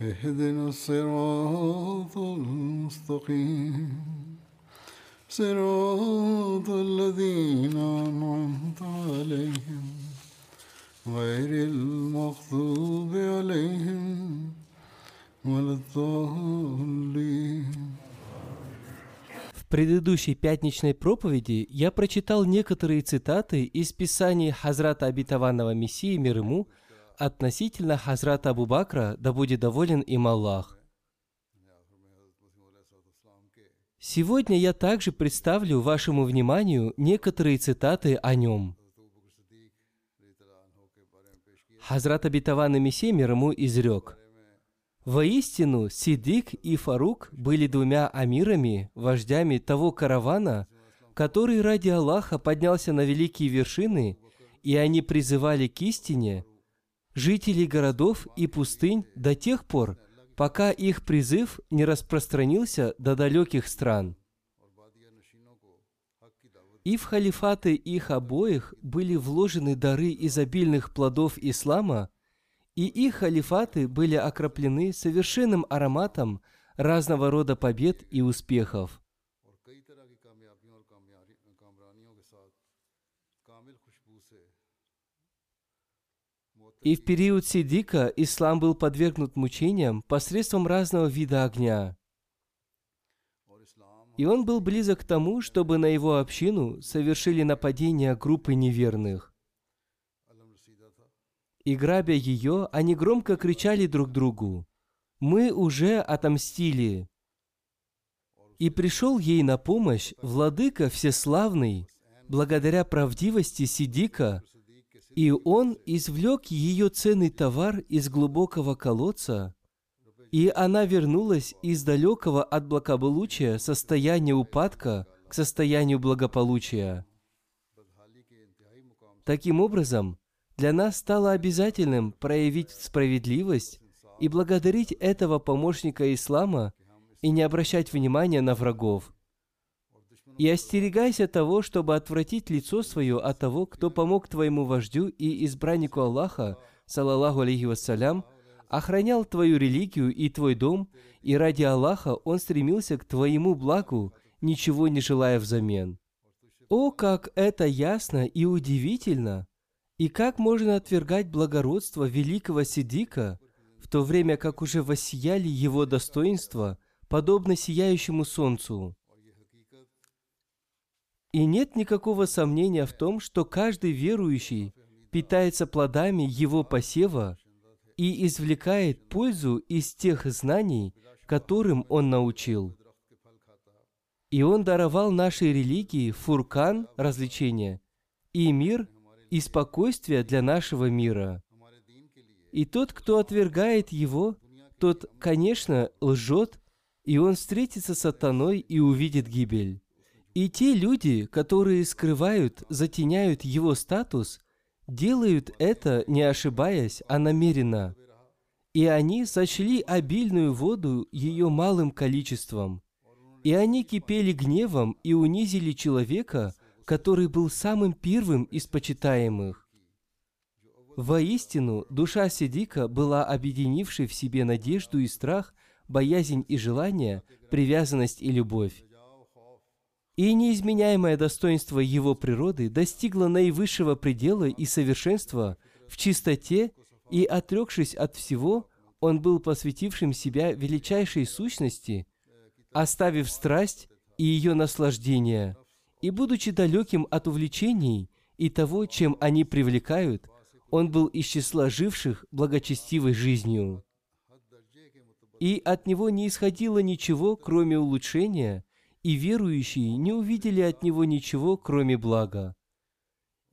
اهدنا الصراط المستقيم صراط الذين أنعمت عليهم غير المغضوب عليهم ولا الضالين В предыдущей пятничной проповеди я прочитал некоторые цитаты из писаний Хазрата Обетованного Мессии мир ему относительно Хазрата Абу Бакра, да будет доволен им Аллах. Сегодня я также представлю вашему вниманию некоторые цитаты о нем. Хазрат Обетованный Мессия мир ему изрек – Воистину, Сидик и Фарук были двумя амирами, вождями того каравана, который ради Аллаха поднялся на великие вершины, и они призывали к истине жителей городов и пустынь до тех пор, пока их призыв не распространился до далеких стран. И в халифаты их обоих были вложены дары изобильных плодов ислама – и их халифаты были окроплены совершенным ароматом разного рода побед и успехов. И в период Сидика ислам был подвергнут мучениям посредством разного вида огня. И он был близок к тому, чтобы на его общину совершили нападение группы неверных. И грабя ее, они громко кричали друг другу, «Мы уже отомстили!» И пришел ей на помощь владыка всеславный, благодаря правдивости Сидика, и он извлек ее ценный товар из глубокого колодца, и она вернулась из далекого от благополучия состояния упадка к состоянию благополучия. Таким образом, для нас стало обязательным проявить справедливость и благодарить этого помощника ислама и не обращать внимания на врагов. И остерегайся того, чтобы отвратить лицо свое от того, кто помог твоему вождю и избраннику Аллаха, салаллаху алейхи вассалям, охранял твою религию и твой дом, и ради Аллаха он стремился к твоему благу, ничего не желая взамен. О, как это ясно и удивительно! И как можно отвергать благородство великого Сидика, в то время как уже воссияли его достоинства, подобно сияющему солнцу? И нет никакого сомнения в том, что каждый верующий питается плодами его посева и извлекает пользу из тех знаний, которым он научил. И он даровал нашей религии фуркан – развлечение, и мир – и спокойствие для нашего мира. И тот, кто отвергает его, тот, конечно, лжет, и он встретится с сатаной и увидит гибель. И те люди, которые скрывают, затеняют его статус, делают это, не ошибаясь, а намеренно. И они сочли обильную воду ее малым количеством. И они кипели гневом и унизили человека, который был самым первым из почитаемых. Воистину, душа Сидика была объединившей в себе надежду и страх, боязнь и желание, привязанность и любовь. И неизменяемое достоинство его природы достигло наивысшего предела и совершенства в чистоте, и, отрекшись от всего, он был посвятившим себя величайшей сущности, оставив страсть и ее наслаждение, и будучи далеким от увлечений и того, чем они привлекают, он был из числа живших благочестивой жизнью. И от него не исходило ничего, кроме улучшения, и верующие не увидели от него ничего, кроме блага.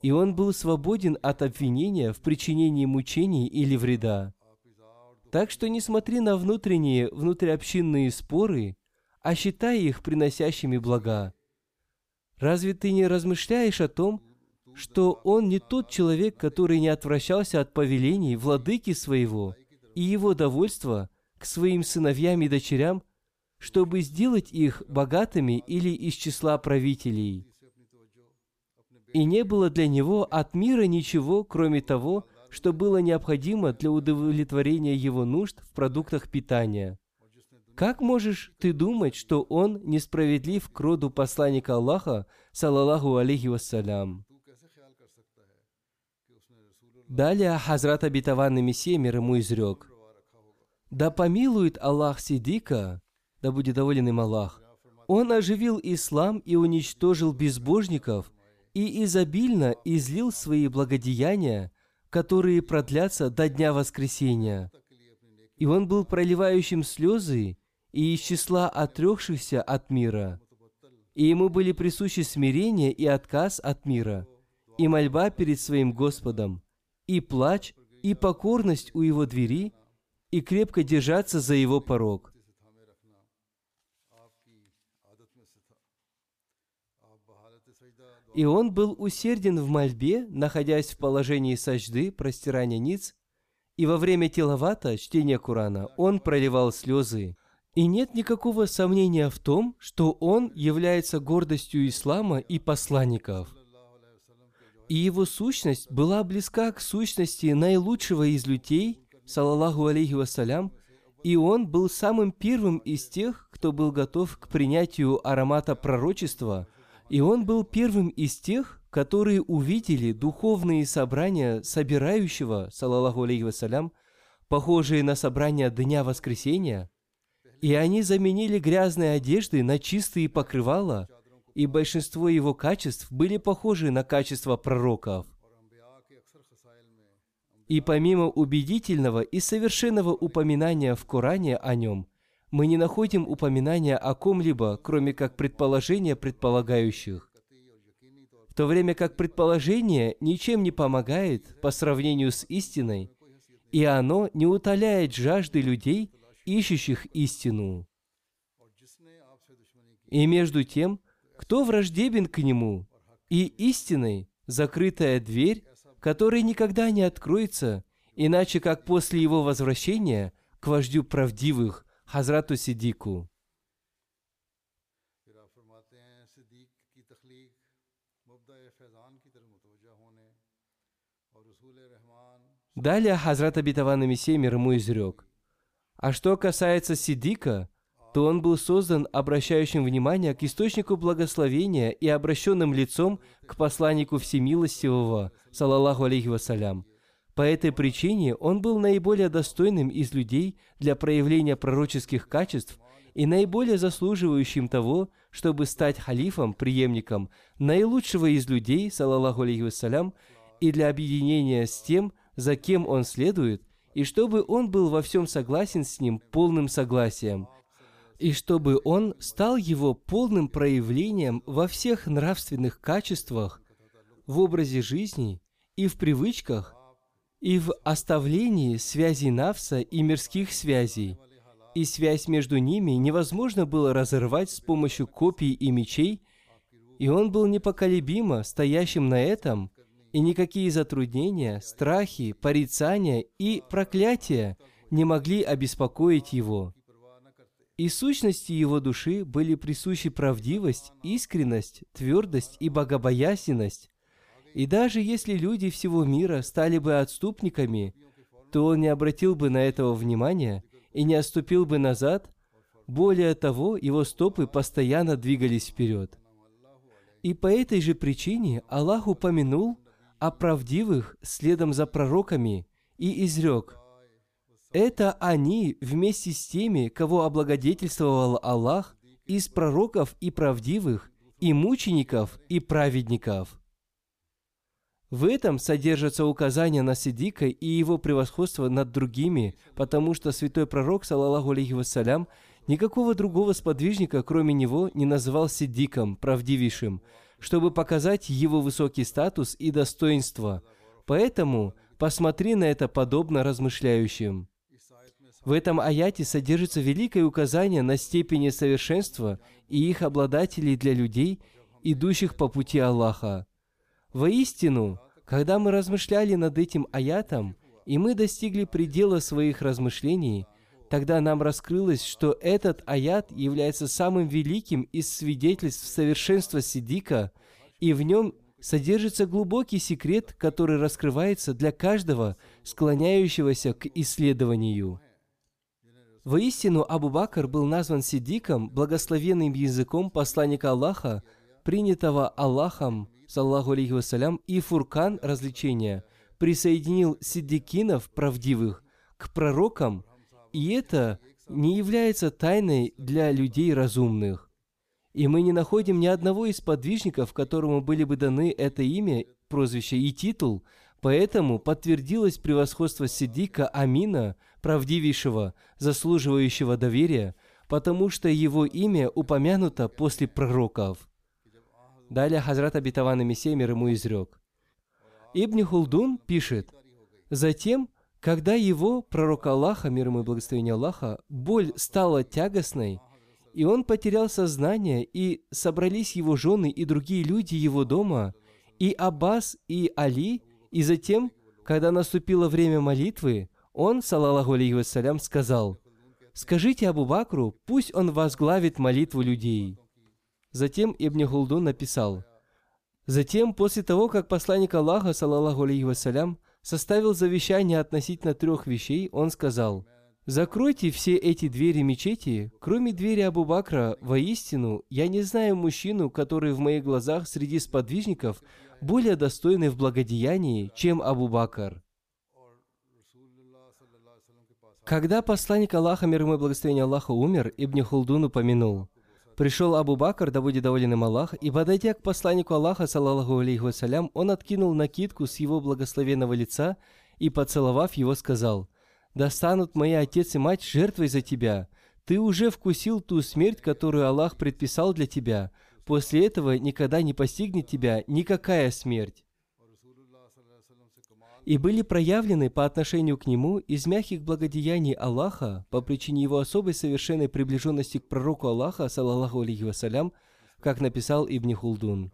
И он был свободен от обвинения в причинении мучений или вреда. Так что не смотри на внутренние, внутриобщинные споры, а считай их приносящими блага. Разве ты не размышляешь о том, что он не тот человек, который не отвращался от повелений владыки своего и его довольства к своим сыновьям и дочерям, чтобы сделать их богатыми или из числа правителей. И не было для него от мира ничего, кроме того, что было необходимо для удовлетворения его нужд в продуктах питания. Как можешь ты думать, что он несправедлив к роду посланника Аллаха, салаллаху алейхи вассалям? Далее Хазрат обетованный Мессия мир ему изрек. «Да помилует Аллах Сидика, да будет доволен им Аллах, он оживил ислам и уничтожил безбожников, и изобильно излил свои благодеяния, которые продлятся до дня воскресения. И он был проливающим слезы и из числа отрекшихся от мира. И ему были присущи смирение и отказ от мира, и мольба перед своим Господом, и плач, и покорность у его двери, и крепко держаться за его порог. И он был усерден в мольбе, находясь в положении сажды, простирания ниц, и во время теловата, чтения Курана, он проливал слезы. И нет никакого сомнения в том, что он является гордостью ислама и посланников. И его сущность была близка к сущности наилучшего из людей, салаллаху алейхи вассалям, и он был самым первым из тех, кто был готов к принятию аромата пророчества – и он был первым из тех, которые увидели духовные собрания собирающего, салаллаху алейхи вассалям, похожие на собрания Дня Воскресения, и они заменили грязные одежды на чистые покрывала, и большинство его качеств были похожи на качества пророков. И помимо убедительного и совершенного упоминания в Коране о нем – мы не находим упоминания о ком-либо, кроме как предположения предполагающих. В то время как предположение ничем не помогает по сравнению с истиной, и оно не утоляет жажды людей, ищущих истину. И между тем, кто враждебен к нему, и истиной закрытая дверь, которая никогда не откроется, иначе как после его возвращения к вождю правдивых, Хазрату Сидику. Далее Хазрат Абитаван Мессия мир ему изрек. А что касается Сидика, то он был создан обращающим внимание к источнику благословения и обращенным лицом к посланнику Всемилостивого, салаллаху алейхи вассалям – по этой причине он был наиболее достойным из людей для проявления пророческих качеств и наиболее заслуживающим того, чтобы стать халифом, преемником наилучшего из людей, салаллаху алейхи вассалям, и для объединения с тем, за кем он следует, и чтобы он был во всем согласен с ним полным согласием, и чтобы он стал его полным проявлением во всех нравственных качествах, в образе жизни и в привычках, и в оставлении связей Навса и мирских связей, и связь между ними невозможно было разорвать с помощью копий и мечей, и он был непоколебимо стоящим на этом, и никакие затруднения, страхи, порицания и проклятия не могли обеспокоить его. И сущности его души были присущи правдивость, искренность, твердость и богобоязненность, и даже если люди всего мира стали бы отступниками, то он не обратил бы на этого внимания и не отступил бы назад. Более того, его стопы постоянно двигались вперед. И по этой же причине Аллах упомянул о правдивых следом за пророками и изрек, «Это они вместе с теми, кого облагодетельствовал Аллах из пророков и правдивых, и мучеников, и праведников. В этом содержатся указания на Сидика и его превосходство над другими, потому что святой пророк, саллаллаху алейхи вассалям, никакого другого сподвижника, кроме него, не называл Сидиком, правдивейшим, чтобы показать его высокий статус и достоинство. Поэтому посмотри на это подобно размышляющим. В этом аяте содержится великое указание на степени совершенства и их обладателей для людей, идущих по пути Аллаха. Воистину, когда мы размышляли над этим аятом, и мы достигли предела своих размышлений, тогда нам раскрылось, что этот аят является самым великим из свидетельств совершенства Сидика, и в нем содержится глубокий секрет, который раскрывается для каждого, склоняющегося к исследованию. Воистину, Абу Бакр был назван Сидиком, благословенным языком посланника Аллаха, принятого Аллахом, саллаху алейхи вассалям, и Фуркан развлечения, присоединил сиддикинов правдивых к пророкам, и это не является тайной для людей разумных. И мы не находим ни одного из подвижников, которому были бы даны это имя, прозвище и титул, поэтому подтвердилось превосходство Сиддика Амина, правдивейшего, заслуживающего доверия, потому что его имя упомянуто после пророков. Далее Хазрат Абитаван Мессия мир ему изрек. Ибн Хулдун пишет, «Затем, когда его, пророк Аллаха, мир ему и благословение Аллаха, боль стала тягостной, и он потерял сознание, и собрались его жены и другие люди его дома, и Аббас, и Али, и затем, когда наступило время молитвы, он, салаллаху алейхи вассалям, сказал, «Скажите Абу Бакру, пусть он возглавит молитву людей». Затем Ибн Хулдун написал, Затем, после того, как посланник Аллаха, саллаллаху алейхи вассалям, составил завещание относительно трех вещей, он сказал, «Закройте все эти двери мечети, кроме двери Абу Бакра, воистину, я не знаю мужчину, который в моих глазах среди сподвижников более достойный в благодеянии, чем Абу Бакр». Когда посланник Аллаха, мир ему и благословение Аллаха, умер, Ибн Хулдун упомянул – Пришел Абу Бакр, да будет доволен им Аллах, и, подойдя к посланнику Аллаха, саллаллаху алейхи вассалям, он откинул накидку с его благословенного лица и, поцеловав его, сказал, «Да станут мои отец и мать жертвой за тебя. Ты уже вкусил ту смерть, которую Аллах предписал для тебя. После этого никогда не постигнет тебя никакая смерть» и были проявлены по отношению к нему из мягких благодеяний Аллаха по причине его особой совершенной приближенности к пророку Аллаха, саллаллаху алейхи вассалям, как написал Ибн Хулдун.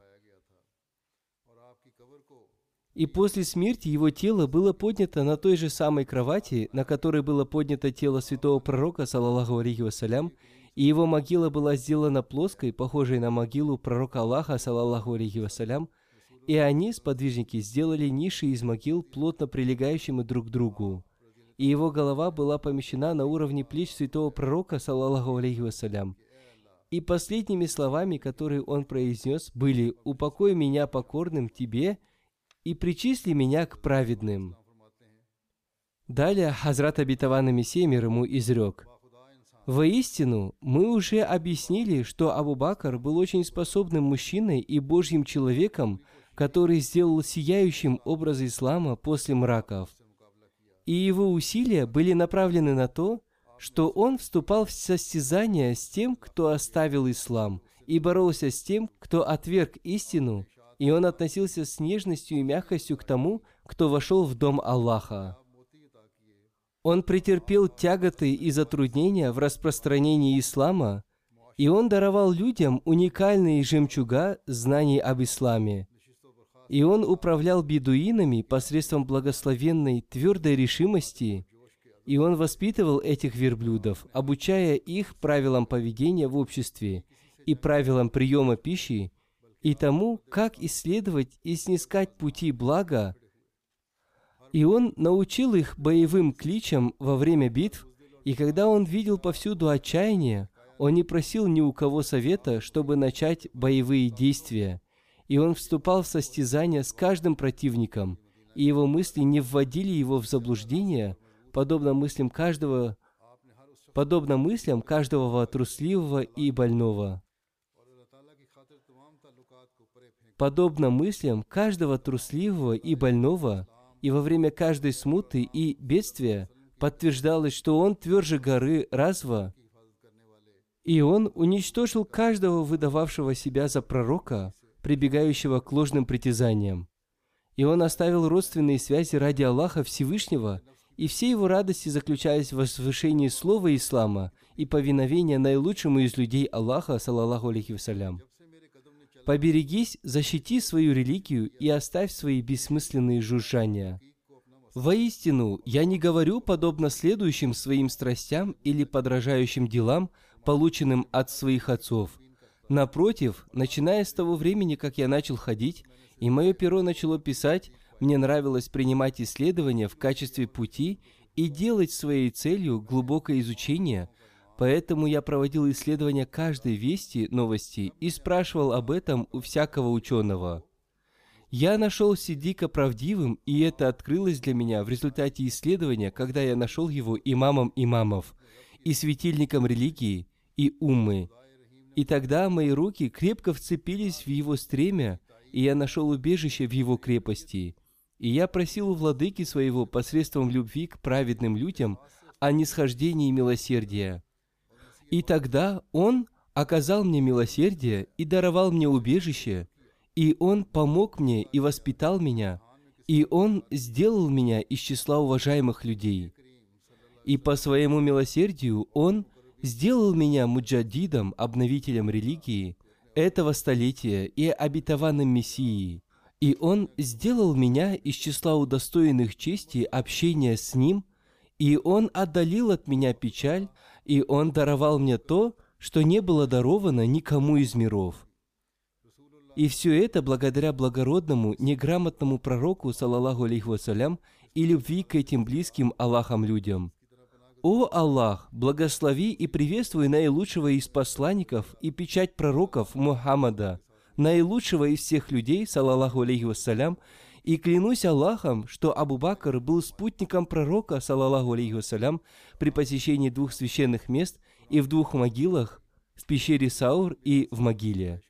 И после смерти его тело было поднято на той же самой кровати, на которой было поднято тело святого пророка, саллаллаху алейхи вассалям, и его могила была сделана плоской, похожей на могилу пророка Аллаха, саллаллаху алейхи вассалям, и они, сподвижники, сделали ниши из могил, плотно прилегающими друг к другу. И его голова была помещена на уровне плеч святого пророка, саллаллаху алейхи вассалям. И последними словами, которые он произнес, были «Упокой меня покорным тебе и причисли меня к праведным». Далее Хазрат Абитавана Мессия мир ему изрек – Воистину, мы уже объяснили, что Абу Бакр был очень способным мужчиной и Божьим человеком, который сделал сияющим образ ислама после мраков. И его усилия были направлены на то, что он вступал в состязание с тем, кто оставил ислам, и боролся с тем, кто отверг истину, и он относился с нежностью и мягкостью к тому, кто вошел в дом Аллаха. Он претерпел тяготы и затруднения в распространении ислама, и он даровал людям уникальные жемчуга знаний об исламе – и он управлял бедуинами посредством благословенной твердой решимости, и он воспитывал этих верблюдов, обучая их правилам поведения в обществе и правилам приема пищи, и тому, как исследовать и снискать пути блага, и он научил их боевым кличам во время битв, и когда он видел повсюду отчаяние, он не просил ни у кого совета, чтобы начать боевые действия – и он вступал в состязание с каждым противником, и его мысли не вводили его в заблуждение, подобно мыслям каждого, подобно мыслям каждого трусливого и больного. Подобно мыслям каждого трусливого и больного, и во время каждой смуты и бедствия подтверждалось, что он тверже горы Разва, и он уничтожил каждого выдававшего себя за пророка, прибегающего к ложным притязаниям. И он оставил родственные связи ради Аллаха Всевышнего, и все его радости заключались в возвышении слова ислама и повиновения наилучшему из людей Аллаха, саллаллаху алейхи вассалям. Поберегись, защити свою религию и оставь свои бессмысленные жужжания. Воистину, я не говорю подобно следующим своим страстям или подражающим делам, полученным от своих отцов. Напротив, начиная с того времени, как я начал ходить, и мое перо начало писать, мне нравилось принимать исследования в качестве пути и делать своей целью глубокое изучение – Поэтому я проводил исследования каждой вести, новости и спрашивал об этом у всякого ученого. Я нашел Сидика правдивым, и это открылось для меня в результате исследования, когда я нашел его имамом имамов и светильником религии и уммы. И тогда мои руки крепко вцепились в его стремя, и я нашел убежище в его крепости. И я просил у владыки своего посредством любви к праведным людям о нисхождении милосердия. И тогда Он оказал мне милосердие и даровал мне убежище, и Он помог мне и воспитал меня, и Он сделал меня из числа уважаемых людей. И по своему милосердию Он сделал меня муджадидом, обновителем религии этого столетия и обетованным Мессией. И Он сделал меня из числа удостоенных чести общения с Ним, и Он отдалил от меня печаль, и Он даровал мне то, что не было даровано никому из миров. И все это благодаря благородному, неграмотному пророку, салаллаху алейхи вассалям, и любви к этим близким Аллахом людям. О Аллах, благослови и приветствуй наилучшего из посланников и печать пророков Мухаммада, наилучшего из всех людей, салаллаху алейхи вассалям, и клянусь Аллахом, что Абу Бакр был спутником пророка, салаллаху алейхи вассалям, при посещении двух священных мест и в двух могилах, в пещере Саур и в могиле.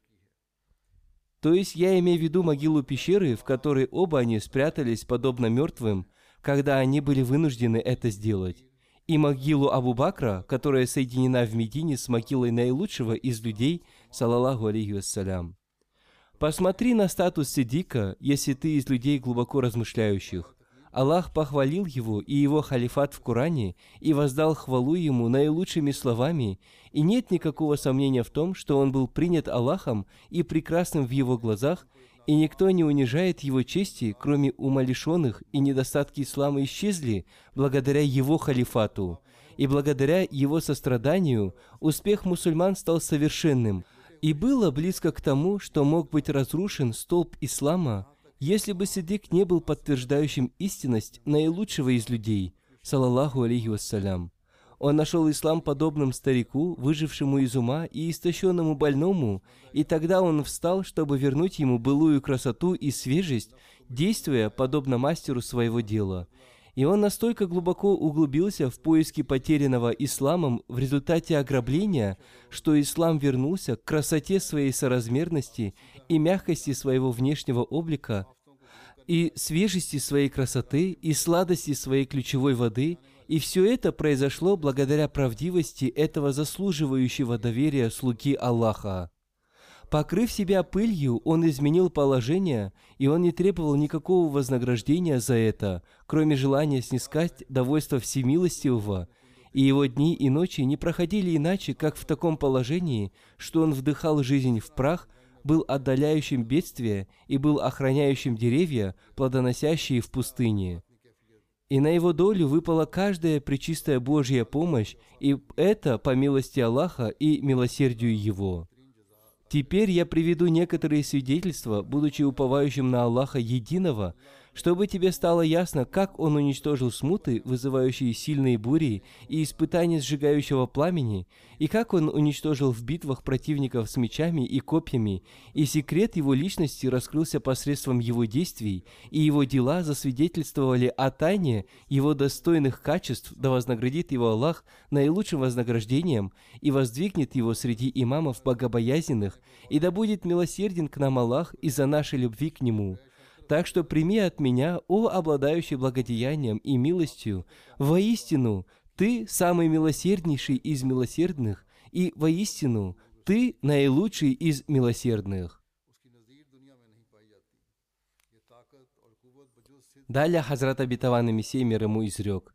То есть я имею в виду могилу пещеры, в которой оба они спрятались подобно мертвым, когда они были вынуждены это сделать, и могилу Абу Бакра, которая соединена в Медине с могилой наилучшего из людей, салаллаху алейхи вассалям. Посмотри на статус Сидика, если ты из людей глубоко размышляющих. Аллах похвалил его и его халифат в Коране и воздал хвалу ему наилучшими словами, и нет никакого сомнения в том, что он был принят Аллахом и прекрасным в его глазах, и никто не унижает его чести, кроме умалишенных, и недостатки ислама исчезли благодаря его халифату. И благодаря его состраданию успех мусульман стал совершенным – и было близко к тому, что мог быть разрушен столб ислама, если бы Сидик не был подтверждающим истинность наилучшего из людей, салаллаху алейхи вассалям. Он нашел ислам подобным старику, выжившему из ума и истощенному больному, и тогда он встал, чтобы вернуть ему былую красоту и свежесть, действуя подобно мастеру своего дела – и он настолько глубоко углубился в поиски потерянного исламом в результате ограбления, что ислам вернулся к красоте своей соразмерности и мягкости своего внешнего облика, и свежести своей красоты, и сладости своей ключевой воды, и все это произошло благодаря правдивости этого заслуживающего доверия слуги Аллаха. Покрыв себя пылью, он изменил положение, и он не требовал никакого вознаграждения за это, кроме желания снискать довольство всемилостивого, и его дни и ночи не проходили иначе, как в таком положении, что он вдыхал жизнь в прах, был отдаляющим бедствие и был охраняющим деревья, плодоносящие в пустыне. И на его долю выпала каждая пречистая Божья помощь, и это по милости Аллаха и милосердию Его. Теперь я приведу некоторые свидетельства, будучи уповающим на Аллаха Единого, чтобы тебе стало ясно, как он уничтожил смуты, вызывающие сильные бури, и испытания сжигающего пламени, и как он уничтожил в битвах противников с мечами и копьями, и секрет его личности раскрылся посредством его действий, и его дела засвидетельствовали о тайне его достойных качеств, да вознаградит его Аллах наилучшим вознаграждением, и воздвигнет его среди имамов богобоязненных, и да будет милосерден к нам Аллах из-за нашей любви к Нему. Так что прими от меня, о обладающий благодеянием и милостью, воистину, ты самый милосерднейший из милосердных, и воистину, ты наилучший из милосердных. Далее Хазрат Абитаван и Мессия мир ему изрек.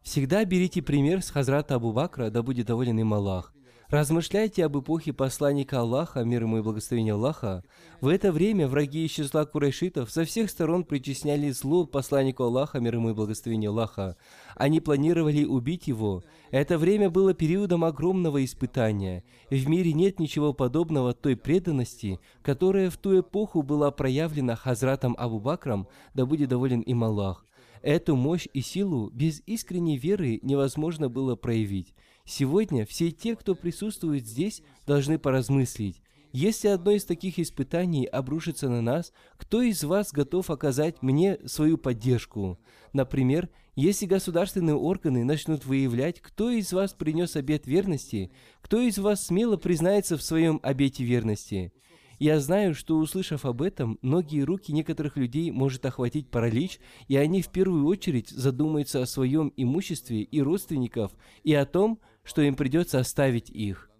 Всегда берите пример с Хазрата Абу Бакра, да будет доволен им Аллах. Размышляйте об эпохе посланника Аллаха, мир ему и благословение Аллаха. В это время враги из числа курайшитов со всех сторон причисняли зло посланнику Аллаха, мир ему и благословение Аллаха. Они планировали убить его. Это время было периодом огромного испытания. В мире нет ничего подобного той преданности, которая в ту эпоху была проявлена Хазратом Абу Бакром, да будет доволен им Аллах. Эту мощь и силу без искренней веры невозможно было проявить. Сегодня все те, кто присутствует здесь, должны поразмыслить. Если одно из таких испытаний обрушится на нас, кто из вас готов оказать мне свою поддержку? Например, если государственные органы начнут выявлять, кто из вас принес обет верности, кто из вас смело признается в своем обете верности. Я знаю, что услышав об этом, многие руки некоторых людей может охватить паралич, и они в первую очередь задумаются о своем имуществе и родственников, и о том, что им придется оставить их.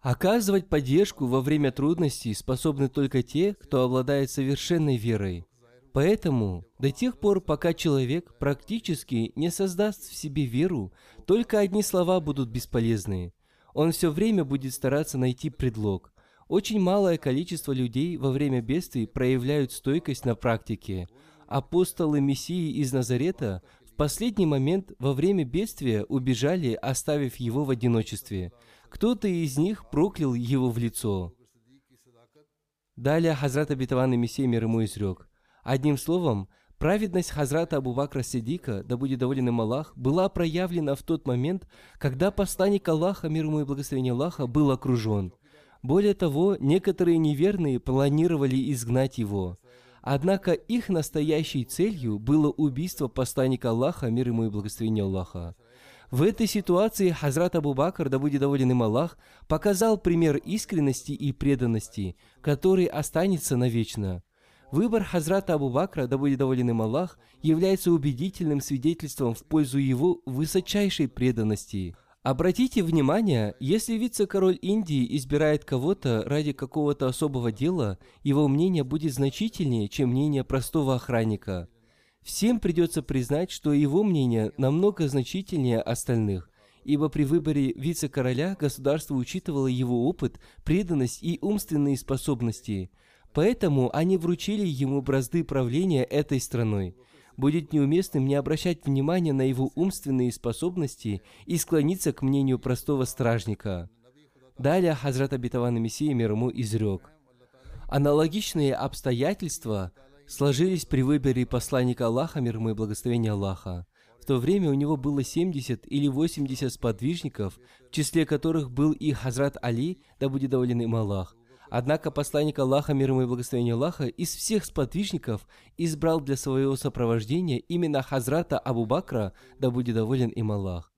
Оказывать поддержку во время трудностей способны только те, кто обладает совершенной верой. Поэтому до тех пор, пока человек практически не создаст в себе веру, только одни слова будут бесполезны. Он все время будет стараться найти предлог. Очень малое количество людей во время бедствий проявляют стойкость на практике. Апостолы Мессии из Назарета последний момент во время бедствия убежали, оставив его в одиночестве. Кто-то из них проклял его в лицо. Далее Хазрат Абитаван и Мессия мир ему изрек. Одним словом, праведность Хазрата Абу Бакра Сидика, да будет доволен им Аллах, была проявлена в тот момент, когда посланник Аллаха, мир ему и благословение Аллаха, был окружен. Более того, некоторые неверные планировали изгнать его – Однако их настоящей целью было убийство посланника Аллаха, мир ему и благословение Аллаха. В этой ситуации Хазрат Абу Бакр, да будет доволен им Аллах, показал пример искренности и преданности, который останется навечно. Выбор Хазрата Абу Бакра, да будет доволен им Аллах, является убедительным свидетельством в пользу его высочайшей преданности – Обратите внимание, если вице-король Индии избирает кого-то ради какого-то особого дела, его мнение будет значительнее, чем мнение простого охранника. Всем придется признать, что его мнение намного значительнее остальных, ибо при выборе вице-короля государство учитывало его опыт, преданность и умственные способности. Поэтому они вручили ему бразды правления этой страной – будет неуместным не обращать внимания на его умственные способности и склониться к мнению простого стражника. Далее Хазрат Абитаван Мессия мир ему изрек. Аналогичные обстоятельства сложились при выборе посланника Аллаха, мир ему и благословения Аллаха. В то время у него было 70 или 80 сподвижников, в числе которых был и Хазрат Али, да будет доволен им Аллах. Однако посланник Аллаха, мир ему и благословение Аллаха, из всех сподвижников избрал для своего сопровождения именно Хазрата Абу Бакра, да будет доволен им Аллах.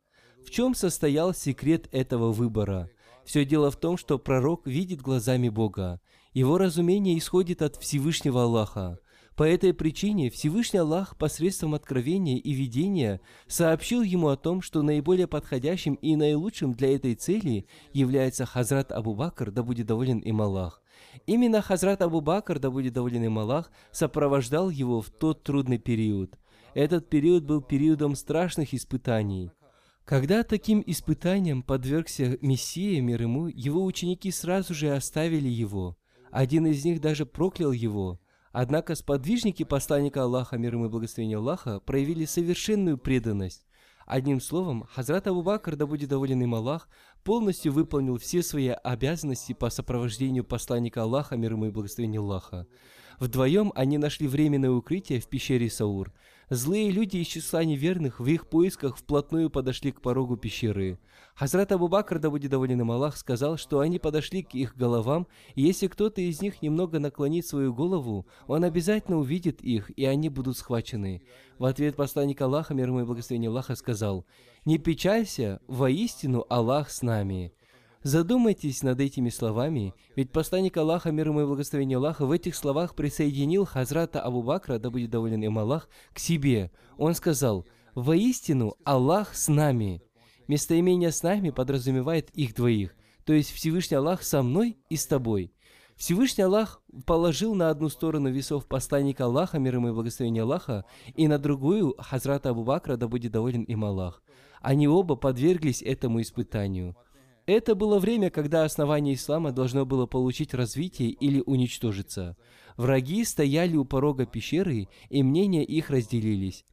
В чем состоял секрет этого выбора? Все дело в том, что пророк видит глазами Бога. Его разумение исходит от Всевышнего Аллаха. По этой причине Всевышний Аллах посредством откровения и видения сообщил ему о том, что наиболее подходящим и наилучшим для этой цели является Хазрат Абу Бакр, да будет доволен им Аллах. Именно Хазрат Абу Бакр, да будет доволен им Аллах, сопровождал его в тот трудный период. Этот период был периодом страшных испытаний. Когда таким испытаниям подвергся Мессия, мир ему, его ученики сразу же оставили его. Один из них даже проклял его – Однако сподвижники посланника Аллаха, мир ему и благословение Аллаха, проявили совершенную преданность. Одним словом, Хазрат Абу Бакр, да будет доволен им Аллах, полностью выполнил все свои обязанности по сопровождению посланника Аллаха, мир ему и благословение Аллаха. Вдвоем они нашли временное укрытие в пещере Саур. Злые люди из числа неверных в их поисках вплотную подошли к порогу пещеры. Хазрат Абу Бакр, да будет доволен им Аллах, сказал, что они подошли к их головам, и если кто-то из них немного наклонит свою голову, он обязательно увидит их, и они будут схвачены. В ответ посланник Аллаха, мир ему и благословение Аллаха, сказал, «Не печалься, воистину Аллах с нами». Задумайтесь над этими словами, ведь посланник Аллаха, мир ему и благословение Аллаха, в этих словах присоединил Хазрата Абу Бакра, да будет доволен им Аллах, к себе. Он сказал, «Воистину Аллах с нами». Местоимение «с нами» подразумевает их двоих, то есть Всевышний Аллах со мной и с тобой. Всевышний Аллах положил на одну сторону весов посланника Аллаха, мир ему и благословение Аллаха, и на другую Хазрата Абу Бакра, да будет доволен им Аллах. Они оба подверглись этому испытанию – это было время, когда основание ислама должно было получить развитие или уничтожиться. Враги стояли у порога пещеры, и мнения их разделились.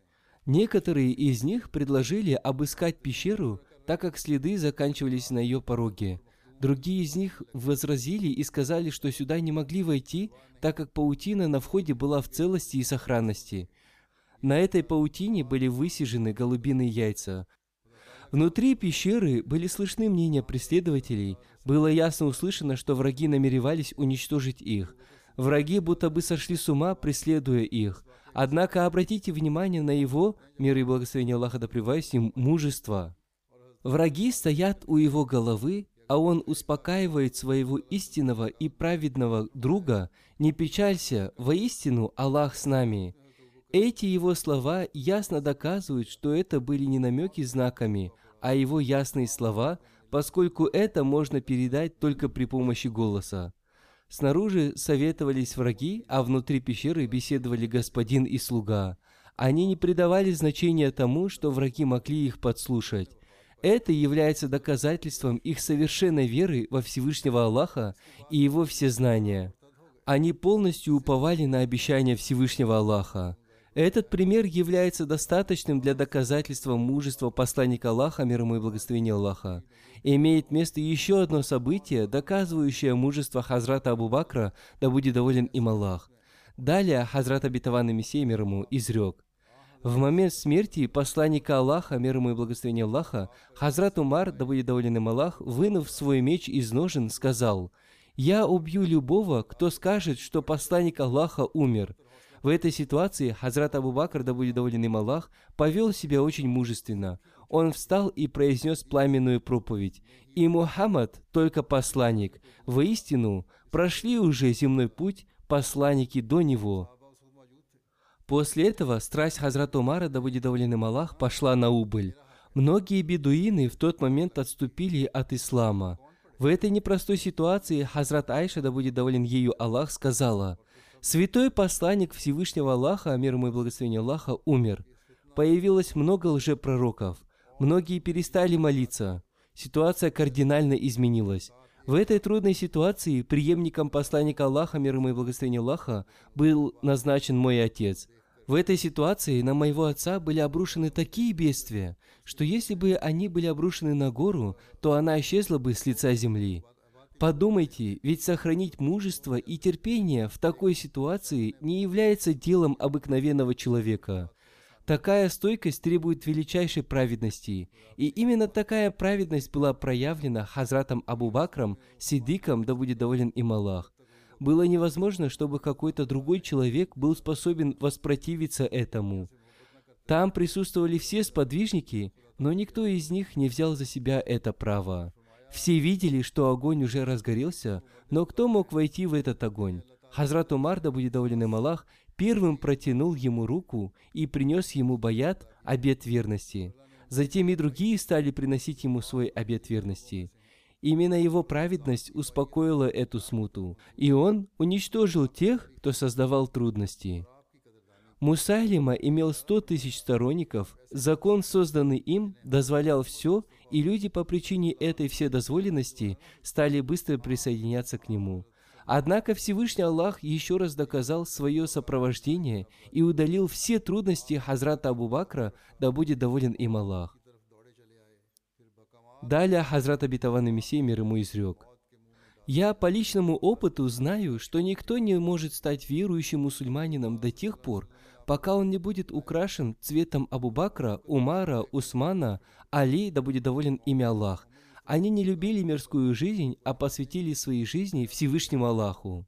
Некоторые из них предложили обыскать пещеру, так как следы заканчивались на ее пороге. Другие из них возразили и сказали, что сюда не могли войти, так как паутина на входе была в целости и сохранности. На этой паутине были высижены голубиные яйца. Внутри пещеры были слышны мнения преследователей. Было ясно услышано, что враги намеревались уничтожить их. Враги будто бы сошли с ума, преследуя их. Однако обратите внимание на его, мир и благословение Аллаха да им, мужество. Враги стоят у его головы, а он успокаивает своего истинного и праведного друга, «Не печалься, воистину Аллах с нами». Эти его слова ясно доказывают, что это были не намеки знаками, а его ясные слова, поскольку это можно передать только при помощи голоса. Снаружи советовались враги, а внутри пещеры беседовали господин и слуга. Они не придавали значения тому, что враги могли их подслушать. Это является доказательством их совершенной веры во Всевышнего Аллаха и Его всезнания. Они полностью уповали на обещания Всевышнего Аллаха. Этот пример является достаточным для доказательства мужества посланника Аллаха, мир ему и благословения Аллаха. Имеет место еще одно событие, доказывающее мужество Хазрата Абу Бакра, да будет доволен им Аллах. Далее Хазрат Абитаван и Мессия, мир ему, изрек. В момент смерти посланника Аллаха, мир ему и благословения Аллаха, Хазрат Умар, да будет доволен им Аллах, вынув свой меч из ножен, сказал, «Я убью любого, кто скажет, что посланник Аллаха умер». В этой ситуации Хазрат Абу Бакр, да будет доволен им Аллах, повел себя очень мужественно. Он встал и произнес пламенную проповедь. И Мухаммад только посланник. Воистину, прошли уже земной путь посланники до него. После этого страсть Хазрата Умара, да будет доволен им Аллах, пошла на убыль. Многие бедуины в тот момент отступили от ислама. В этой непростой ситуации Хазрат Айша, да будет доволен ею Аллах, сказала – Святой посланник Всевышнего Аллаха, мир ему и благословение Аллаха, умер. Появилось много лжепророков. Многие перестали молиться. Ситуация кардинально изменилась. В этой трудной ситуации преемником посланника Аллаха, мир ему и благословение Аллаха, был назначен мой отец. В этой ситуации на моего отца были обрушены такие бедствия, что если бы они были обрушены на гору, то она исчезла бы с лица земли. Подумайте, ведь сохранить мужество и терпение в такой ситуации не является делом обыкновенного человека. Такая стойкость требует величайшей праведности, и именно такая праведность была проявлена Хазратом Абу Бакром, Сидиком, да будет доволен им Аллах. Было невозможно, чтобы какой-то другой человек был способен воспротивиться этому. Там присутствовали все сподвижники, но никто из них не взял за себя это право. Все видели, что огонь уже разгорелся, но кто мог войти в этот огонь? Хазрат Умар, да будет доволен им Аллах, первым протянул ему руку и принес ему баят, обет верности. Затем и другие стали приносить ему свой обет верности. Именно его праведность успокоила эту смуту, и он уничтожил тех, кто создавал трудности. Мусайлима имел сто тысяч сторонников, закон, созданный им, дозволял все, и люди по причине этой вседозволенности стали быстро присоединяться к нему. Однако Всевышний Аллах еще раз доказал свое сопровождение и удалил все трудности Хазрата Абу Бакра, да будет доволен им Аллах. Далее Хазрат Абитаван и Мессия мир ему изрек. Я по личному опыту знаю, что никто не может стать верующим мусульманином до тех пор, пока он не будет украшен цветом Абу Бакра, Умара, Усмана, Али, да будет доволен имя Аллах. Они не любили мирскую жизнь, а посвятили свои жизни Всевышнему Аллаху.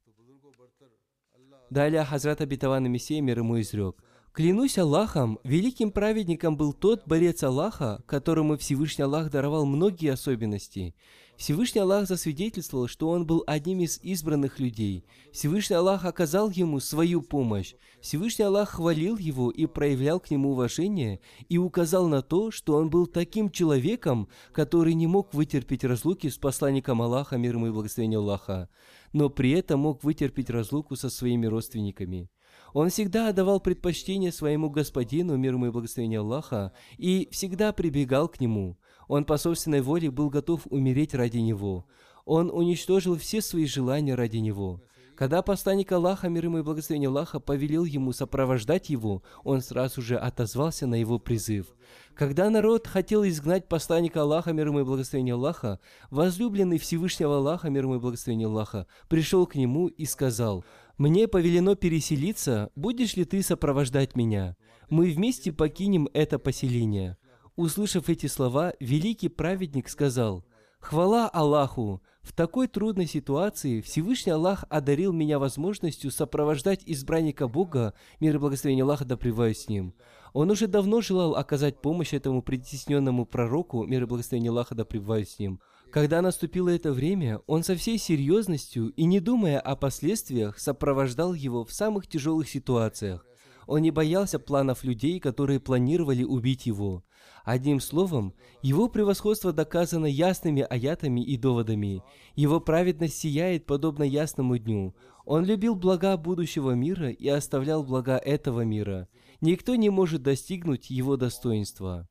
Далее Хазрат Абитаван Мессия мир ему изрек. Клянусь Аллахом, великим праведником был тот борец Аллаха, которому Всевышний Аллах даровал многие особенности. Всевышний Аллах засвидетельствовал, что он был одним из избранных людей. Всевышний Аллах оказал ему свою помощь. Всевышний Аллах хвалил его и проявлял к нему уважение и указал на то, что он был таким человеком, который не мог вытерпеть разлуки с посланником Аллаха, мир ему и благословение Аллаха, но при этом мог вытерпеть разлуку со своими родственниками. Он всегда отдавал предпочтение своему господину, мир ему и благословение Аллаха, и всегда прибегал к нему – он по собственной воле был готов умереть ради него. Он уничтожил все свои желания ради него. Когда посланник Аллаха, мир ему и благословение Аллаха, повелел ему сопровождать его, он сразу же отозвался на его призыв. Когда народ хотел изгнать посланника Аллаха, мир ему и благословение Аллаха, возлюбленный Всевышнего Аллаха, мир ему и благословение Аллаха, пришел к нему и сказал, «Мне повелено переселиться, будешь ли ты сопровождать меня? Мы вместе покинем это поселение». Услышав эти слова, великий праведник сказал, «Хвала Аллаху! В такой трудной ситуации Всевышний Аллах одарил меня возможностью сопровождать избранника Бога, мир и благословение Аллаха да с ним. Он уже давно желал оказать помощь этому притесненному пророку, мир и благословение Аллаха да с ним. Когда наступило это время, он со всей серьезностью и не думая о последствиях сопровождал его в самых тяжелых ситуациях. Он не боялся планов людей, которые планировали убить его. Одним словом, его превосходство доказано ясными аятами и доводами. Его праведность сияет подобно ясному дню. Он любил блага будущего мира и оставлял блага этого мира. Никто не может достигнуть его достоинства.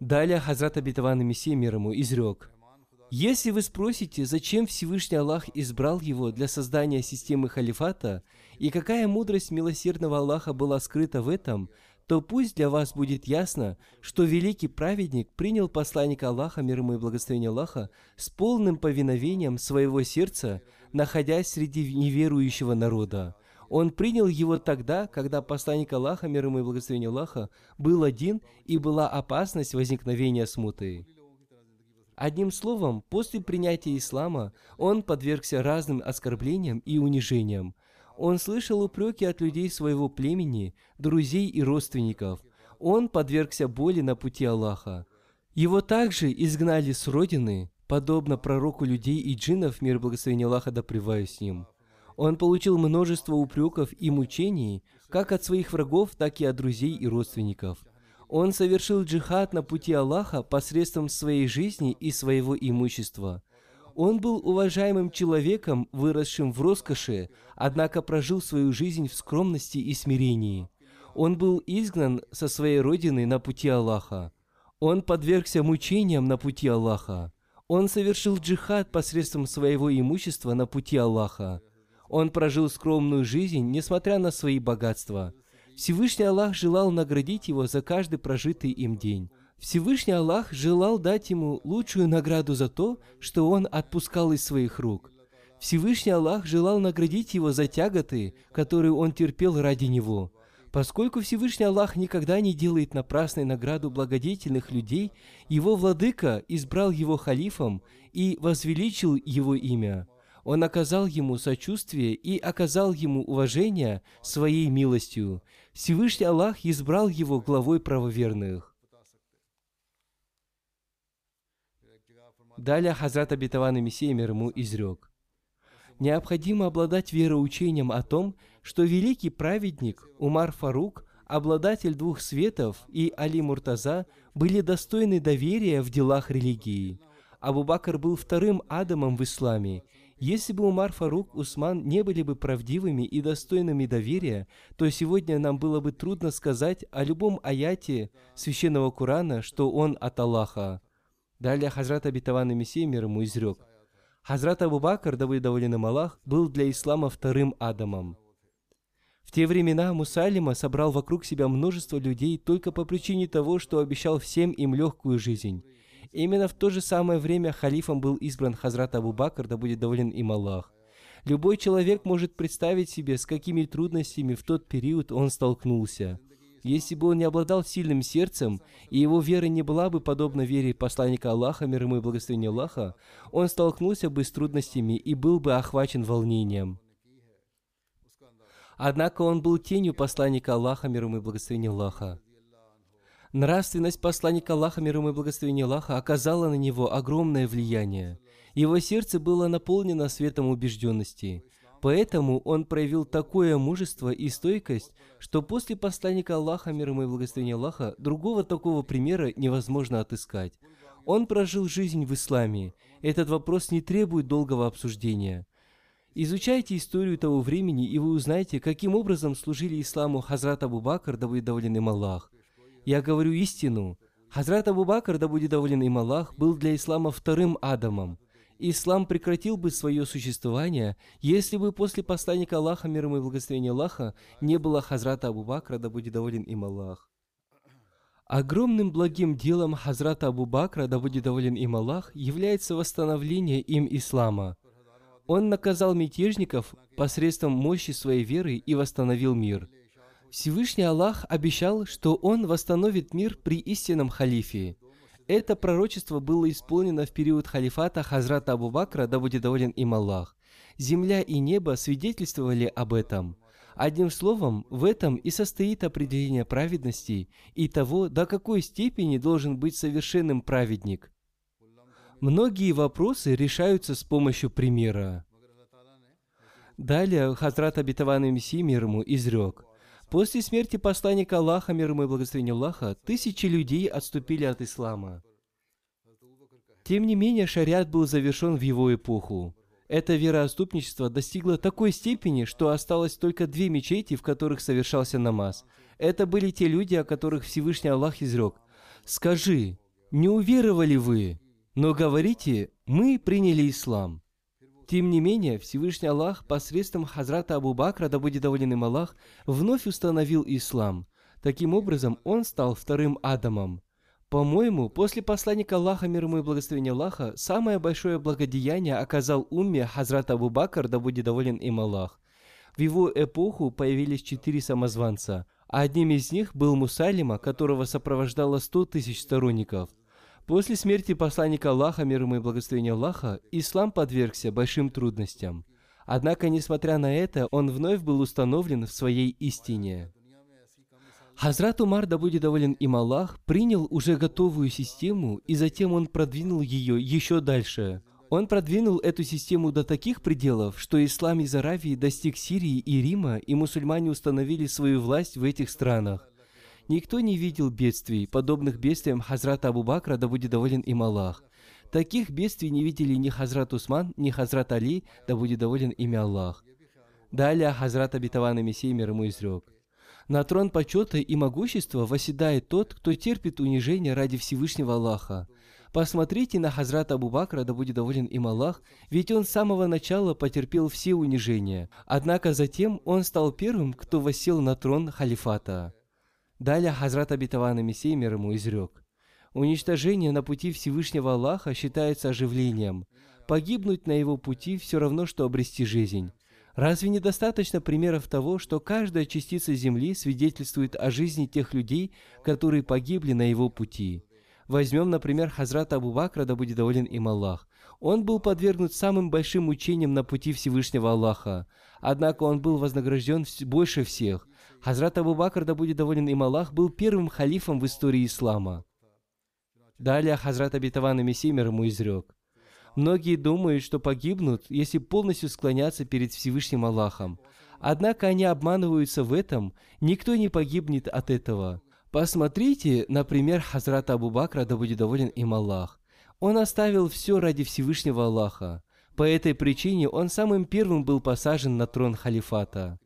Далее Хазрат Абитаван Мессия мир ему изрек. Если вы спросите, зачем Всевышний Аллах избрал его для создания системы халифата, и какая мудрость милосердного Аллаха была скрыта в этом, то пусть для вас будет ясно, что великий праведник принял посланника Аллаха, мир ему и благословение Аллаха, с полным повиновением своего сердца, находясь среди неверующего народа. Он принял его тогда, когда посланник Аллаха, мир ему и благословение Аллаха, был один и была опасность возникновения смуты. Одним словом, после принятия ислама он подвергся разным оскорблениям и унижениям – он слышал упреки от людей своего племени, друзей и родственников. Он подвергся боли на пути Аллаха. Его также изгнали с родины, подобно пророку людей и джиннов, мир благословения Аллаха да с ним. Он получил множество упреков и мучений, как от своих врагов, так и от друзей и родственников. Он совершил джихад на пути Аллаха посредством своей жизни и своего имущества – он был уважаемым человеком, выросшим в роскоши, однако прожил свою жизнь в скромности и смирении. Он был изгнан со своей родины на пути Аллаха. Он подвергся мучениям на пути Аллаха. Он совершил джихад посредством своего имущества на пути Аллаха. Он прожил скромную жизнь, несмотря на свои богатства. Всевышний Аллах желал наградить его за каждый прожитый им день. Всевышний Аллах желал дать ему лучшую награду за то, что он отпускал из своих рук. Всевышний Аллах желал наградить его за тяготы, которые он терпел ради него. Поскольку Всевышний Аллах никогда не делает напрасной награду благодетельных людей, его владыка избрал его халифом и возвеличил его имя. Он оказал ему сочувствие и оказал ему уважение своей милостью. Всевышний Аллах избрал его главой правоверных. Далее Хазрат Абитаван и Мессия мир ему изрек. Необходимо обладать вероучением о том, что великий праведник Умар Фарук, обладатель двух светов, и Али Муртаза были достойны доверия в делах религии. Абу Бакр был вторым Адамом в исламе. Если бы Умар Фарук, Усман не были бы правдивыми и достойными доверия, то сегодня нам было бы трудно сказать о любом аяте священного Корана, что он от Аллаха. Далее Хазрат Абитаван и Мессия мир ему изрек. Хазрат Абу Бакр, да доволен им Аллах, был для ислама вторым Адамом. В те времена Мусалима собрал вокруг себя множество людей только по причине того, что обещал всем им легкую жизнь. Именно в то же самое время халифом был избран Хазрат Абу Бакр, да будет доволен им Аллах. Любой человек может представить себе, с какими трудностями в тот период он столкнулся. Если бы он не обладал сильным сердцем, и его вера не была бы подобна вере посланника Аллаха, мир ему и благословения Аллаха, он столкнулся бы с трудностями и был бы охвачен волнением. Однако он был тенью посланника Аллаха, мир ему и благословения Аллаха. Нравственность посланника Аллаха, мир ему и благословения Аллаха, оказала на него огромное влияние. Его сердце было наполнено светом убежденности. Поэтому он проявил такое мужество и стойкость, что после посланника Аллаха, мир ему и благословения Аллаха, другого такого примера невозможно отыскать. Он прожил жизнь в исламе. Этот вопрос не требует долгого обсуждения. Изучайте историю того времени, и вы узнаете, каким образом служили исламу Хазрат Абу Бакр, да будет доволен им Аллах. Я говорю истину. Хазрат Абу Бакр, да будет доволен им Аллах, был для ислама вторым Адамом – ислам прекратил бы свое существование, если бы после посланника Аллаха, мир ему и благословения Аллаха, не было Хазрата Абу Бакра, да будет доволен им Аллах. Огромным благим делом Хазрата Абу Бакра, да будет доволен им Аллах, является восстановление им ислама. Он наказал мятежников посредством мощи своей веры и восстановил мир. Всевышний Аллах обещал, что Он восстановит мир при истинном халифе – это пророчество было исполнено в период халифата Хазрата Абу Бакра, да будет доволен им Аллах. Земля и небо свидетельствовали об этом. Одним словом, в этом и состоит определение праведности и того, до какой степени должен быть совершенным праведник. Многие вопросы решаются с помощью примера. Далее Хазрат Абитаван Мессии мир ему изрек. После смерти посланника Аллаха, мир ему и благословение Аллаха, тысячи людей отступили от ислама. Тем не менее, шариат был завершен в его эпоху. Это вероотступничество достигло такой степени, что осталось только две мечети, в которых совершался намаз. Это были те люди, о которых Всевышний Аллах изрек. «Скажи, не уверовали вы, но говорите, мы приняли ислам». Тем не менее, Всевышний Аллах посредством Хазрата Абу Бакра, да будет доволен им Аллах, вновь установил ислам. Таким образом, он стал вторым Адамом. По-моему, после посланника Аллаха, мир ему и благословения Аллаха, самое большое благодеяние оказал умме Хазрат Абу Бакр, да будет доволен им Аллах. В его эпоху появились четыре самозванца, а одним из них был Мусалима, которого сопровождало сто тысяч сторонников. После смерти посланника Аллаха, мир ему и благословения Аллаха, ислам подвергся большим трудностям. Однако, несмотря на это, он вновь был установлен в своей истине. Хазрат Умар, да будет доволен им Аллах, принял уже готовую систему, и затем он продвинул ее еще дальше. Он продвинул эту систему до таких пределов, что ислам из Аравии достиг Сирии и Рима, и мусульмане установили свою власть в этих странах. Никто не видел бедствий, подобных бедствиям Хазрата Абу Бакра, да будет доволен им Аллах. Таких бедствий не видели ни Хазрат Усман, ни Хазрат Али, да будет доволен ими Аллах. Далее Хазрат Абитаван и Мессия мир ему изрек. На трон почета и могущества восседает тот, кто терпит унижение ради Всевышнего Аллаха. Посмотрите на Хазрата Абу Бакра, да будет доволен им Аллах, ведь он с самого начала потерпел все унижения. Однако затем он стал первым, кто восел на трон халифата. Далее Хазрат Абитаван Мессия мир ему изрек. Уничтожение на пути Всевышнего Аллаха считается оживлением. Погибнуть на его пути все равно, что обрести жизнь. Разве недостаточно примеров того, что каждая частица Земли свидетельствует о жизни тех людей, которые погибли на его пути? Возьмем, например, Хазрата Абу Бакра, да будет доволен им Аллах. Он был подвергнут самым большим мучениям на пути Всевышнего Аллаха. Однако он был вознагражден больше всех. Хазрат Абу Бакр, да будет доволен им Аллах, был первым халифом в истории ислама. Далее Хазрат Абитаван и Мессия ему изрек. Многие думают, что погибнут, если полностью склонятся перед Всевышним Аллахом. Однако они обманываются в этом, никто не погибнет от этого. Посмотрите, например, Хазрат Абу Бакра, да будет доволен им Аллах. Он оставил все ради Всевышнего Аллаха. По этой причине он самым первым был посажен на трон халифата.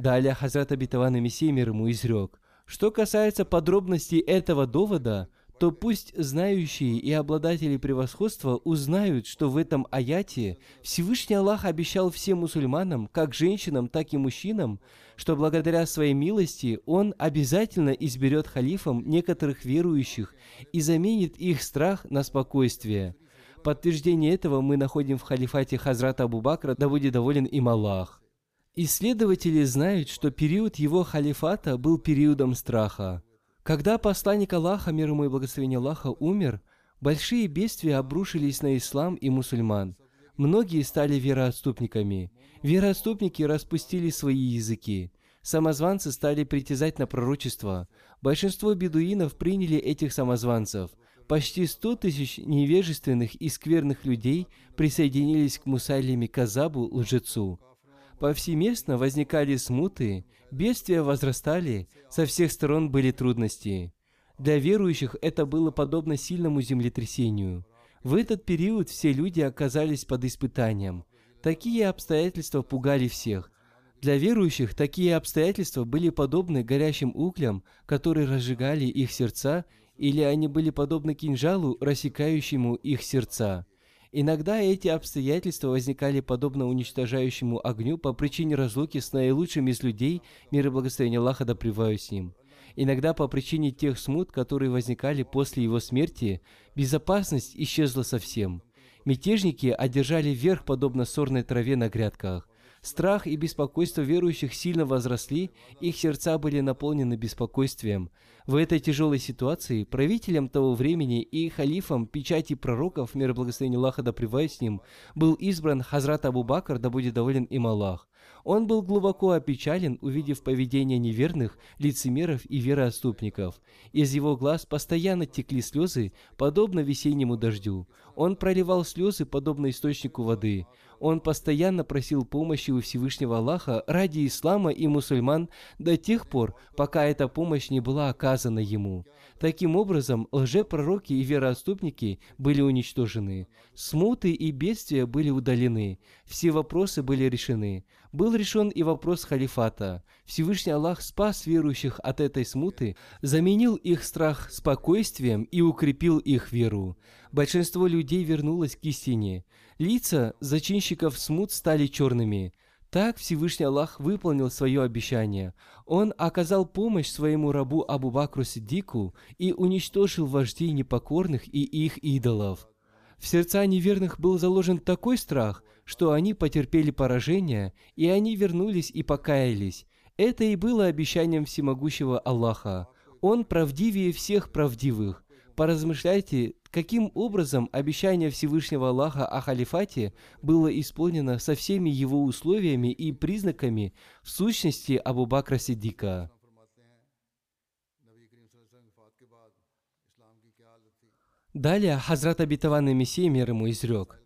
Далее Хазрат Абитаван и Мессия мир ему изрек. Что касается подробностей этого довода, то пусть знающие и обладатели превосходства узнают, что в этом аяте Всевышний Аллах обещал всем мусульманам, как женщинам, так и мужчинам, что благодаря своей милости Он обязательно изберет халифом некоторых верующих и заменит их страх на спокойствие. Подтверждение этого мы находим в халифате Хазрата Абу Бакра, да будет доволен им Аллах. Исследователи знают, что период его халифата был периодом страха. Когда посланник Аллаха, мир ему и благословение Аллаха, умер, большие бедствия обрушились на ислам и мусульман. Многие стали вероотступниками. Вероотступники распустили свои языки. Самозванцы стали притязать на пророчество. Большинство бедуинов приняли этих самозванцев. Почти сто тысяч невежественных и скверных людей присоединились к Мусайлиме Казабу, лжецу. Повсеместно возникали смуты, бедствия возрастали, со всех сторон были трудности. Для верующих это было подобно сильному землетрясению. В этот период все люди оказались под испытанием. Такие обстоятельства пугали всех. Для верующих такие обстоятельства были подобны горящим углям, которые разжигали их сердца, или они были подобны кинжалу, рассекающему их сердца. Иногда эти обстоятельства возникали подобно уничтожающему огню по причине разлуки с наилучшим из людей, мир и благословение Аллаха да с ним. Иногда по причине тех смут, которые возникали после его смерти, безопасность исчезла совсем. Мятежники одержали верх подобно сорной траве на грядках. Страх и беспокойство верующих сильно возросли, их сердца были наполнены беспокойствием. В этой тяжелой ситуации правителем того времени и халифом печати пророков, мир и благословение Аллаха да с ним, был избран Хазрат Абу Бакр, да будет доволен им Аллах. Он был глубоко опечален, увидев поведение неверных, лицемеров и вероотступников. Из его глаз постоянно текли слезы, подобно весеннему дождю. Он проливал слезы, подобно источнику воды. Он постоянно просил помощи у Всевышнего Аллаха ради ислама и мусульман до тех пор, пока эта помощь не была оказана ему. Таким образом, лжепророки и вероотступники были уничтожены. Смуты и бедствия были удалены. Все вопросы были решены. Был решен и вопрос халифата. Всевышний Аллах спас верующих от этой смуты, заменил их страх спокойствием и укрепил их веру. Большинство людей вернулось к истине. Лица зачинщиков смут стали черными. Так Всевышний Аллах выполнил свое обещание. Он оказал помощь своему рабу Абу Бакру Сиддику и уничтожил вождей непокорных и их идолов. В сердца неверных был заложен такой страх, что они потерпели поражение, и они вернулись и покаялись. Это и было обещанием всемогущего Аллаха. Он правдивее всех правдивых. Поразмышляйте, каким образом обещание Всевышнего Аллаха о халифате было исполнено со всеми его условиями и признаками в сущности Абу Бакра Сиддика. Далее Хазрат Абитаванный Мессия мир ему изрек.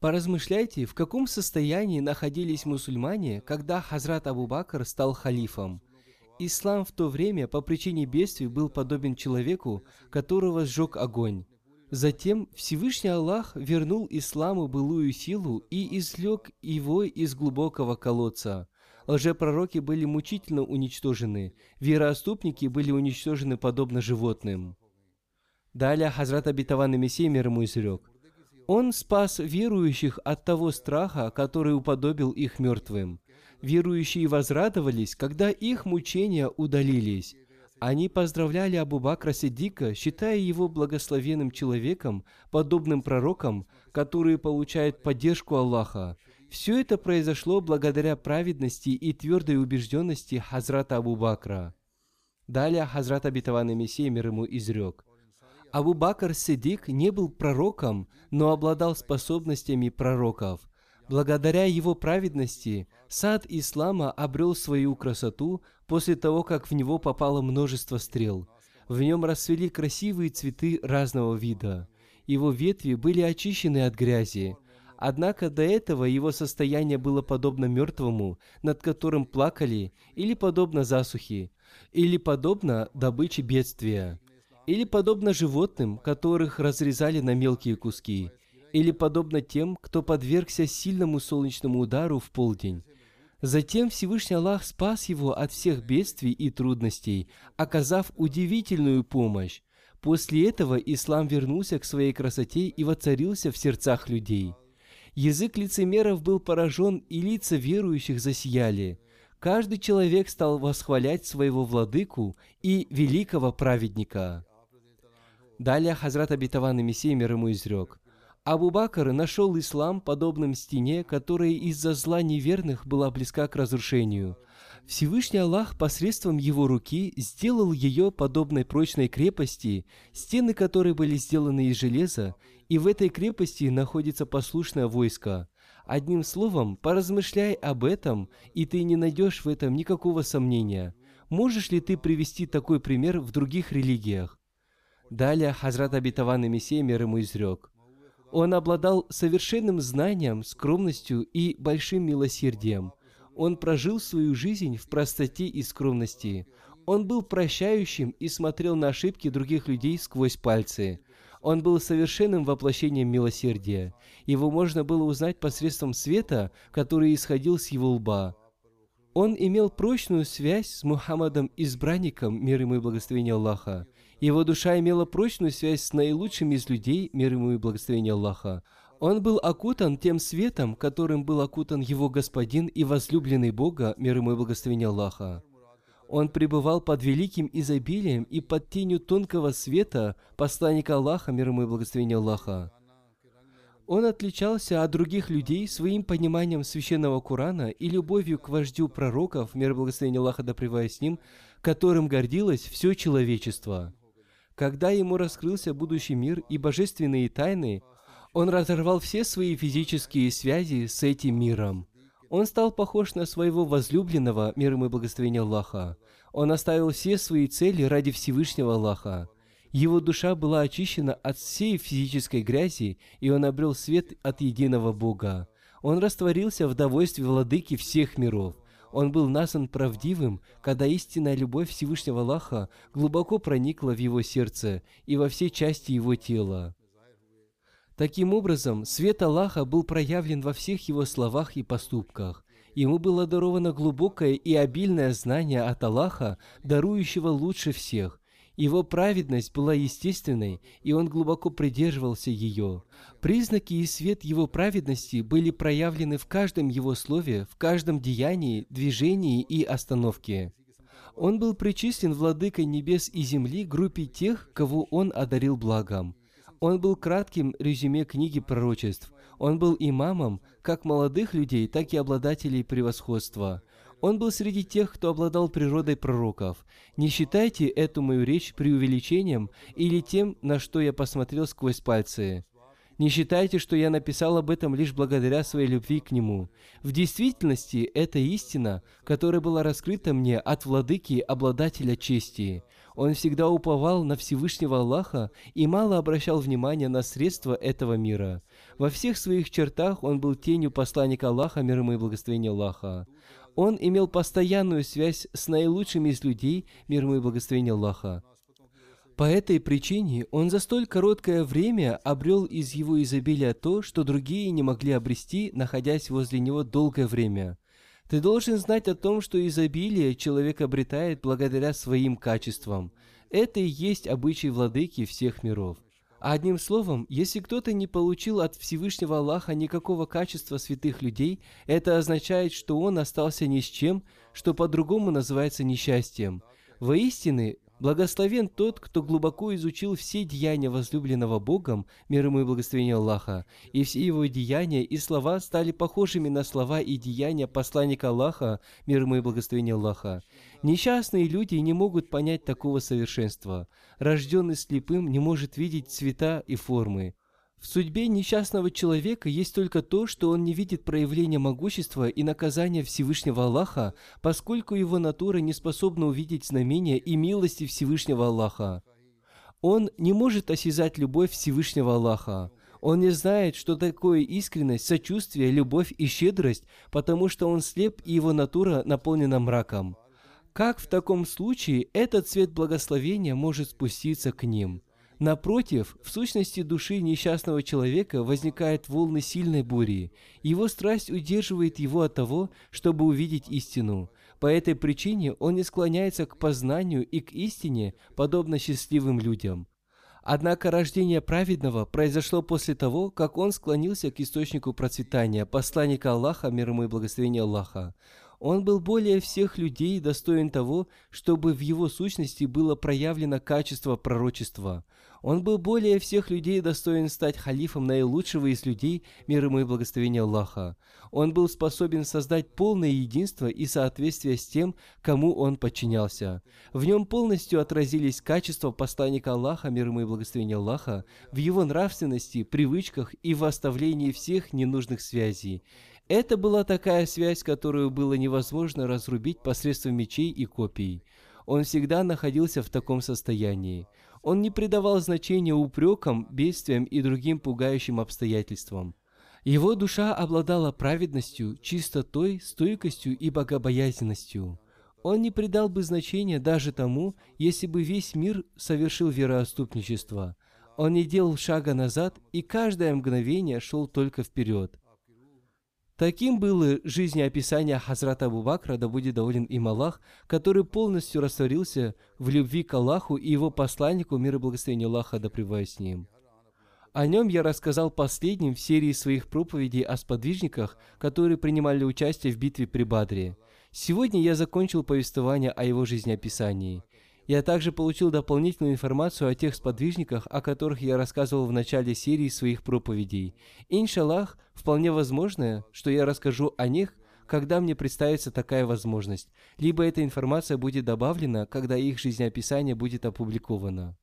Поразмышляйте, в каком состоянии находились мусульмане, когда Хазрат Абу Бакр стал халифом. Ислам в то время по причине бедствий был подобен человеку, которого сжег огонь. Затем Всевышний Аллах вернул исламу былую силу и извлек его из глубокого колодца. Лжепророки были мучительно уничтожены, вероотступники были уничтожены подобно животным. Далее Хазрат Абитаван Мессия мир ему изрек. Он спас верующих от того страха, который уподобил их мертвым. Верующие возрадовались, когда их мучения удалились. Они поздравляли Абу Бакра Сиддика, считая его благословенным человеком, подобным пророкам, которые получают поддержку Аллаха. Все это произошло благодаря праведности и твердой убежденности Хазрата Абу Бакра. Далее Хазрат Абитаван Мессия мир ему изрек. Абу Бакр Сидик не был пророком, но обладал способностями пророков. Благодаря его праведности сад ислама обрел свою красоту после того, как в него попало множество стрел. В нем расцвели красивые цветы разного вида. Его ветви были очищены от грязи. Однако до этого его состояние было подобно мертвому, над которым плакали, или подобно засухе, или подобно добыче бедствия или подобно животным, которых разрезали на мелкие куски, или подобно тем, кто подвергся сильному солнечному удару в полдень. Затем Всевышний Аллах спас его от всех бедствий и трудностей, оказав удивительную помощь. После этого ислам вернулся к своей красоте и воцарился в сердцах людей. Язык лицемеров был поражен, и лица верующих засияли. Каждый человек стал восхвалять своего владыку и великого праведника. Далее Хазрат Абитаван и Мессия мир ему изрек. Абу Бакр нашел ислам подобным стене, которая из-за зла неверных была близка к разрушению. Всевышний Аллах посредством его руки сделал ее подобной прочной крепости, стены которой были сделаны из железа, и в этой крепости находится послушное войско. Одним словом, поразмышляй об этом, и ты не найдешь в этом никакого сомнения. Можешь ли ты привести такой пример в других религиях? Далее Хазрат Абитаван и Мессия мир ему изрек. Он обладал совершенным знанием, скромностью и большим милосердием. Он прожил свою жизнь в простоте и скромности. Он был прощающим и смотрел на ошибки других людей сквозь пальцы. Он был совершенным воплощением милосердия. Его можно было узнать посредством света, который исходил с его лба. Он имел прочную связь с Мухаммадом, избранником, мир ему и благословение Аллаха. Его душа имела прочную связь с наилучшими из людей, мир ему и благословение Аллаха. Он был окутан тем светом, которым был окутан его господин и возлюбленный Бога, мир ему и благословение Аллаха. Он пребывал под великим изобилием и под тенью тонкого света посланника Аллаха, мир ему и благословение Аллаха. Он отличался от других людей своим пониманием священного Корана и любовью к вождю пророков, мир и благословение Аллаха да с ним, которым гордилось все человечество. Когда ему раскрылся будущий мир и божественные тайны, он разорвал все свои физические связи с этим миром. Он стал похож на своего возлюбленного, мир и благословение Аллаха. Он оставил все свои цели ради Всевышнего Аллаха. Его душа была очищена от всей физической грязи, и он обрел свет от единого Бога. Он растворился в довольстве владыки всех миров. Он был назван правдивым, когда истинная любовь Всевышнего Аллаха глубоко проникла в его сердце и во все части его тела. Таким образом, свет Аллаха был проявлен во всех его словах и поступках. Ему было даровано глубокое и обильное знание от Аллаха, дарующего лучше всех. Его праведность была естественной, и он глубоко придерживался ее. Признаки и свет его праведности были проявлены в каждом его слове, в каждом деянии, движении и остановке. Он был причислен владыкой небес и земли группе тех, кого он одарил благом. Он был кратким резюме книги пророчеств. Он был имамом как молодых людей, так и обладателей превосходства. Он был среди тех, кто обладал природой пророков. Не считайте эту мою речь преувеличением или тем, на что я посмотрел сквозь пальцы. Не считайте, что я написал об этом лишь благодаря своей любви к Нему. В действительности, это истина, которая была раскрыта мне от владыки, обладателя чести. Он всегда уповал на Всевышнего Аллаха и мало обращал внимания на средства этого мира. Во всех своих чертах он был тенью посланника Аллаха, мир ему и благословения Аллаха. Он имел постоянную связь с наилучшими из людей, мир ему и благословения Аллаха. По этой причине он за столь короткое время обрел из его изобилия то, что другие не могли обрести, находясь возле него долгое время – ты должен знать о том, что изобилие человек обретает благодаря своим качествам. Это и есть обычай владыки всех миров. А одним словом, если кто-то не получил от Всевышнего Аллаха никакого качества святых людей, это означает, что он остался ни с чем, что по-другому называется несчастьем. Воистины, Благословен тот, кто глубоко изучил все деяния возлюбленного Богом, мир ему и благословение Аллаха, и все его деяния и слова стали похожими на слова и деяния посланника Аллаха, мир ему и благословение Аллаха. Несчастные люди не могут понять такого совершенства. Рожденный слепым не может видеть цвета и формы. В судьбе несчастного человека есть только то, что он не видит проявления могущества и наказания Всевышнего Аллаха, поскольку его натура не способна увидеть знамения и милости Всевышнего Аллаха. Он не может осязать любовь Всевышнего Аллаха. Он не знает, что такое искренность, сочувствие, любовь и щедрость, потому что он слеп и его натура наполнена мраком. Как в таком случае этот цвет благословения может спуститься к ним – Напротив, в сущности души несчастного человека возникают волны сильной бури. Его страсть удерживает его от того, чтобы увидеть истину. По этой причине он не склоняется к познанию и к истине, подобно счастливым людям. Однако рождение праведного произошло после того, как он склонился к источнику процветания, посланника Аллаха, мир ему и благословение Аллаха. Он был более всех людей достоин того, чтобы в его сущности было проявлено качество пророчества. Он был более всех людей достоин стать халифом наилучшего из людей, мир ему и благословение Аллаха. Он был способен создать полное единство и соответствие с тем, кому он подчинялся. В нем полностью отразились качества посланника Аллаха, мир ему и благословение Аллаха, в его нравственности, привычках и в оставлении всех ненужных связей. Это была такая связь, которую было невозможно разрубить посредством мечей и копий. Он всегда находился в таком состоянии. Он не придавал значения упрекам, бедствиям и другим пугающим обстоятельствам. Его душа обладала праведностью, чистотой, стойкостью и богобоязненностью. Он не придал бы значения даже тому, если бы весь мир совершил вероотступничество. Он не делал шага назад и каждое мгновение шел только вперед. Таким было жизнеописание Хазрата Абу Бакра, да будет доволен им Аллах, который полностью растворился в любви к Аллаху и его посланнику, мир и благословение Аллаха, да с ним. О нем я рассказал последним в серии своих проповедей о сподвижниках, которые принимали участие в битве при Бадре. Сегодня я закончил повествование о его жизнеописании. Я также получил дополнительную информацию о тех сподвижниках, о которых я рассказывал в начале серии своих проповедей. Иншаллах, вполне возможно, что я расскажу о них, когда мне представится такая возможность, либо эта информация будет добавлена, когда их жизнеописание будет опубликовано.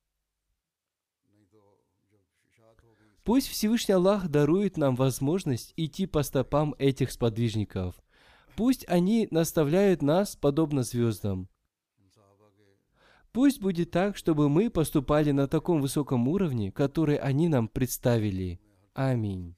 Пусть Всевышний Аллах дарует нам возможность идти по стопам этих сподвижников. Пусть они наставляют нас, подобно звездам. Пусть будет так, чтобы мы поступали на таком высоком уровне, который они нам представили. Аминь.